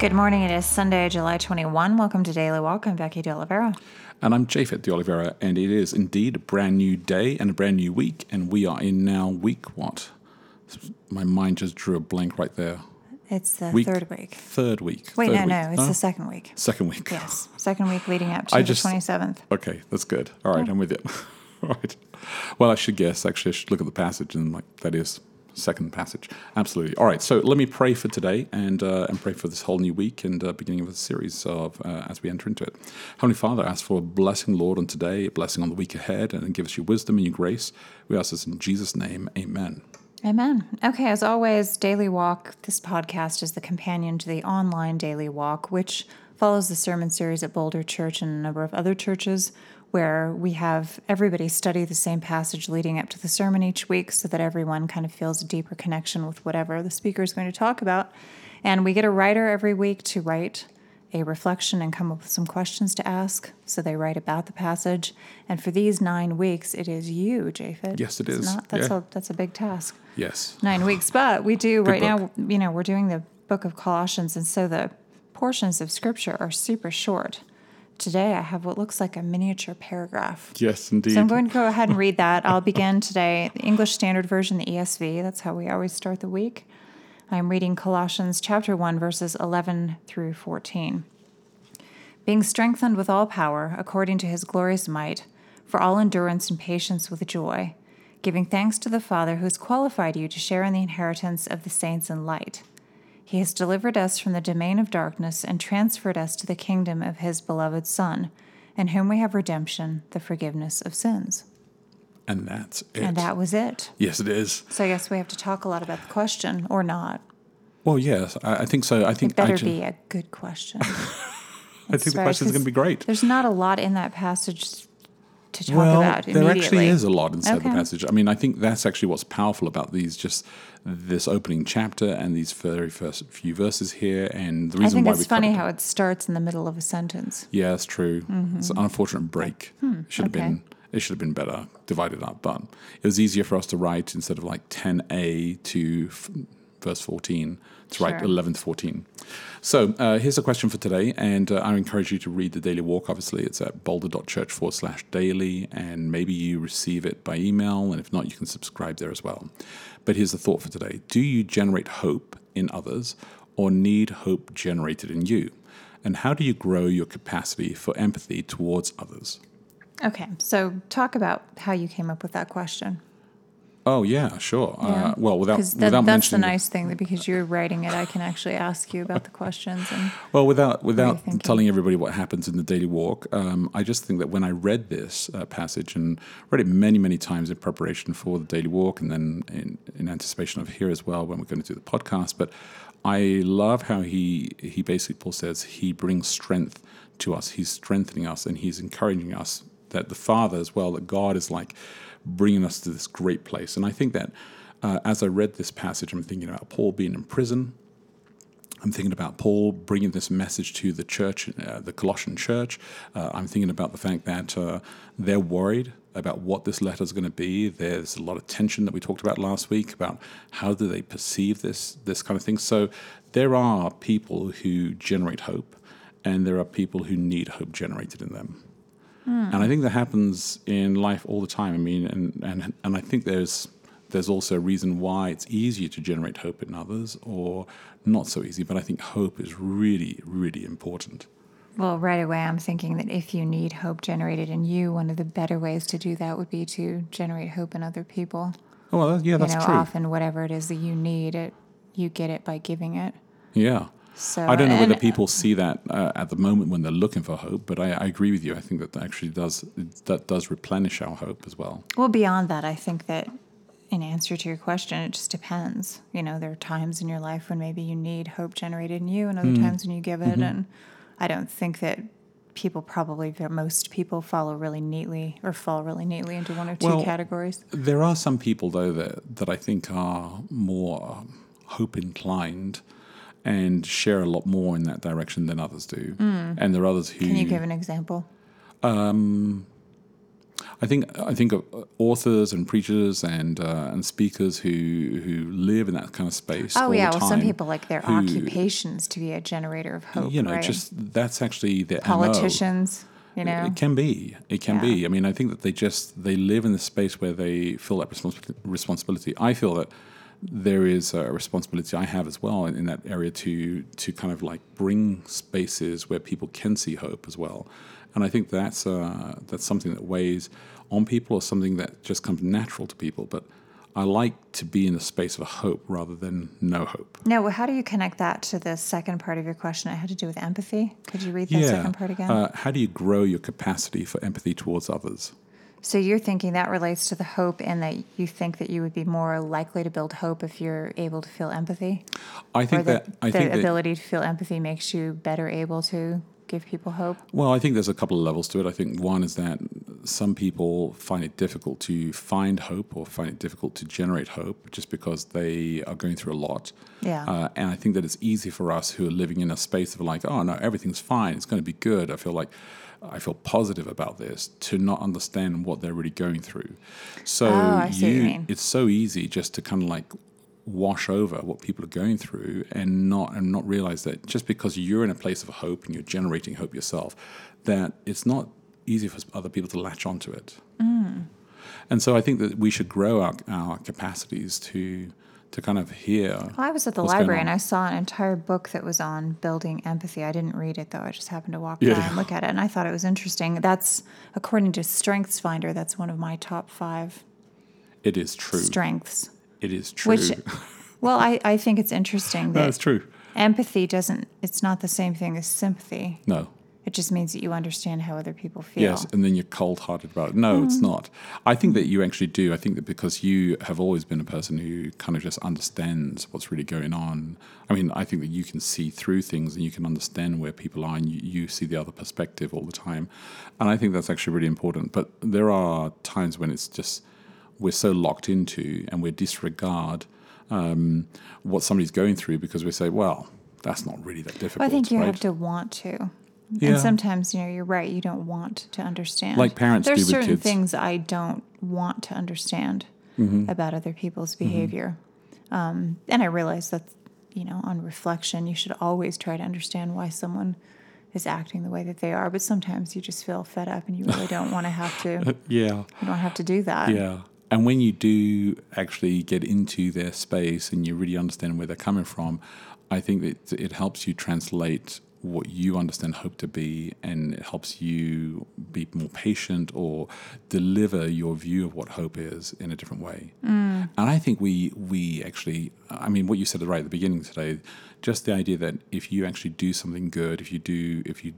Good morning. It is Sunday, July 21. Welcome to Daily Walk. I'm Becky De Oliveira. And I'm Japhet De Oliveira, and it is indeed a brand new day and a brand new week, and we are in now week what? My mind just drew a blank right there. It's the Week third week. Third week. Wait, Third no, week. no, it's the second week. second week. Yes, second week leading up to I the just- 27th. Okay, that's good. All right, I'm with you. All right. Well, I should guess. Actually, I should look at the passage and like that is second passage. Absolutely. All right. So let me pray for today and uh, and pray for this whole new week and uh, beginning of a series of uh, as we enter into it. Heavenly Father, ask for a blessing, Lord, on today, a blessing on the week ahead, and give us your wisdom and your grace. We ask this in Jesus' name. Amen. Amen. Okay, as always, Daily Walk, this podcast is the companion to the online Daily Walk, which follows the sermon series at Boulder Church and a number of other churches where we have everybody study the same passage leading up to the sermon each week so that everyone kind of feels a deeper connection with whatever the speaker is going to talk about. And we get a writer every week to write a reflection and come up with some questions to ask. So they write about the passage. And for these nine weeks, it is you, Japhet. Yes, it It's is. Not, that's, Yeah. a, that's a big task Yes. nine weeks. But we do right book. now, you know, we're doing the book of Colossians, and so the portions of scripture are super short. Today, I have what looks like a miniature paragraph. Yes, indeed. So I'm going to go ahead and read that. I'll begin today, the English Standard Version, the ESV. That's how we always start the week. I'm reading Colossians chapter 1, verses 11 through 14. Being strengthened with all power, according to his glorious might, for all endurance and patience with joy, giving thanks to the Father who has qualified you to share in the inheritance of the saints in light. He has delivered us from the domain of darkness and transferred us to the kingdom of his beloved Son, in whom we have redemption, the forgiveness of sins. and that's it. And that was it. yes, it is. So I guess we have to talk a lot about the question or not. Well, yes, I, I think so. I think It better be a good question. I think the question is going to be great. There's not a lot in that passage to talk well, about there actually is a lot inside the Okay. passage. I mean, I think that's actually what's powerful about these, just this opening chapter and these very first few verses here, and the I reason think why it's funny how it starts in the middle of a sentence. Yeah, it's true. It's an unfortunate break. it should have Hmm, okay. been. It should have been better divided up, but it was easier for us to write instead of like 10a to verse 14 It's Sure. 11 to 14. So uh, here's a question for today, and uh, I encourage you to read the daily walk. Obviously, it's at boulder.church forward slash daily, and maybe you receive it by email, and if not, you can subscribe there as well. But here's the thought for today Do you generate hope in others, or need hope generated in you? And how do you grow your capacity for empathy towards others? Okay, so talk about how you came up with that question. Oh yeah, sure. Uh, well, without Because without that's the nice thing that because you're writing it, I can actually ask you about the questions. And Well, without without telling everybody what happens in the daily walk, um, I just think that when I read this uh, passage and read it many many times in preparation for the daily walk, and then in, in anticipation of here as well when we're going to do the podcast, but I love how he he basically Paul says he brings strength to us. He's strengthening us and he's encouraging us that the Father as well, that God is like bringing us to this great place. And I think that uh, as I read this passage, I'm thinking about Paul being in prison. I'm thinking about Paul bringing this message to the church, uh, the Colossian church. Uh, I'm thinking about the fact that uh, they're worried about what this letter is going to be. There's a lot of tension that we talked about last week about how do they perceive this this kind of thing. So there are people who generate hope, and there are people who need hope generated in them. Hmm. And I think that happens in life all the time. I mean, and and and I think there's there's also a reason why it's easier to generate hope in others or not so easy. But I think hope is really, really important. well, right away, I'm thinking that if you need hope generated in you, one of the better ways to do that would be to generate hope in other people. Oh, well, yeah, that's you know, true. often whatever it is that you need, it you get it by giving it. Yeah. So I don't know whether people see that uh, at the moment when they're looking for hope, but I, I agree with you. I think that actually does that does replenish our hope as well. Well, beyond that, I think that in answer to your question, it just depends. You know, there are times in your life when maybe you need hope generated in you, and other Mm-hmm. times when you give it. And I don't think that people probably most people follow really neatly or fall really neatly into one or two Well, categories. There are some people though that that I think are more hope inclined and share a lot more in that direction than others do. And there are others who. Can you give an example? I think I think of uh, authors and preachers and uh, and speakers who who live in that kind of space. Oh yeah, well some people like their who, occupations to be a generator of hope. You know, right? just that's actually their MO. politicians. You know, It can be. It can Yeah. be. I mean, I think that they just they live in the space where they feel that respons- responsibility. I feel that there is a responsibility I have as well in, in that area to to kind of like bring spaces where people can see hope as well. And I think that's uh, that's something that weighs on people or something that just comes natural to people. But I like to be in the space of hope rather than no hope. Now, how do you connect that to the second part of your question? It had to do with empathy. Could you read that second part again? Uh, how do you grow your capacity for empathy towards others? So you're thinking that relates to the hope, and that you think that you would be more likely to build hope if you're able to feel empathy, I think that that I the think that ability to feel empathy makes you better able to give people hope. Well, I think there's a couple of levels to it. I think one is that some people find it difficult to find hope or find it difficult to generate hope just because they are going through a lot. Yeah. Uh, and I think that it's easy for us who are living in a space of like, oh no, everything's fine. It's going to be good. I feel like I feel positive about this to not understand what they're really going through. So Oh, I see what you it's so easy just to kind of like wash over what people are going through and not and not realize that just because you're in a place of hope and you're generating hope yourself that it's not easy for other people to latch onto it Mm. and so i think that we should grow our, our capacities to to kind of hear Well, I was at the library and. I saw an entire book that was on building empathy. I didn't read it though. I just happened to walk Yeah. by and look at it, and I thought it was interesting. That's according to Strengths Finder. That's one of my top five it is true strengths. it is true Which, well, I, I think it's interesting that it's true empathy doesn't. It's not the same thing as sympathy. no It just means that you understand how other people feel. Yes, and then you're cold hearted about it. No, it's not. I think that you actually do. I think that because you have always been a person who kind of just understands what's really going on. I mean, I think that you can see through things and you can understand where people are and you, you see the other perspective all the time. And I think that's actually really important. But there are times when it's just we're so locked into and we disregard um, what somebody's going through because we say, well, that's not really that difficult. Well, I think you right? have to want to. Yeah. And sometimes, you know, you're right. You don't want to understand. Like parents There's do with certain kids. things I don't want to understand Mm-hmm. about other people's behavior. Um, and I realize that, you know, on reflection, you should always try to understand why someone is acting the way that they are. But sometimes you just feel fed up and you really don't want to have to. Yeah. You don't have to do that. Yeah. And when you do actually get into their space and you really understand where they're coming from, I think that it helps you translate what you understand hope to be and it helps you be more patient or deliver your view of what hope is in a different way. Mm. And I think we we actually I mean what you said right at the beginning today, just the idea that if you actually do something good, if you do if you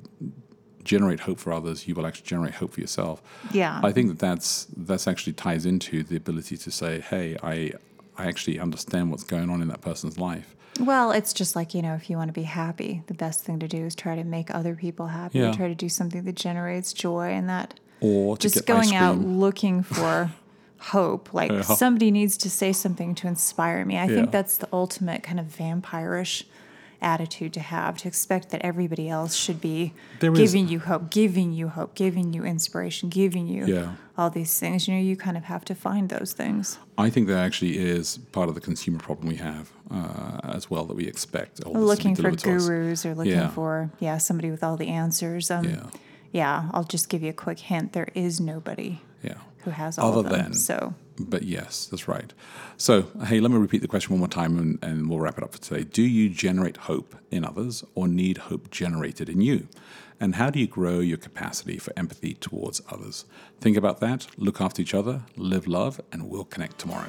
generate hope for others, you will actually generate hope for yourself. Yeah. I think that that's that's actually ties into the ability to say, "Hey, I I actually understand what's going on in that person's life." Well, it's just like, you know, if you want to be happy, the best thing to do is try to make other people happy. Yeah. Try to do something that generates joy and that Or to just going out looking for hope. Like Yeah. somebody needs to say something to inspire me. I Yeah. think that's the ultimate kind of vampirish attitude to have to expect that everybody else should be giving you hope, giving you hope, giving you inspiration, giving you Yeah. all these things. You know, you kind of have to find those things. I think that actually is part of the consumer problem we have uh, as well that we expect all this to be looking for delivered to us. gurus or looking Yeah. for yeah somebody with all the answers. Um, Yeah. yeah, I'll just give you a quick hint. There is nobody Yeah. Who has all Other of them. than- so But yes, that's right. So, hey, let me repeat the question one more time and, and we'll wrap it up for today. Do you generate hope in others or need hope generated in you? And how do you grow your capacity for empathy towards others? Think about that, look after each other, live love, and we'll connect tomorrow.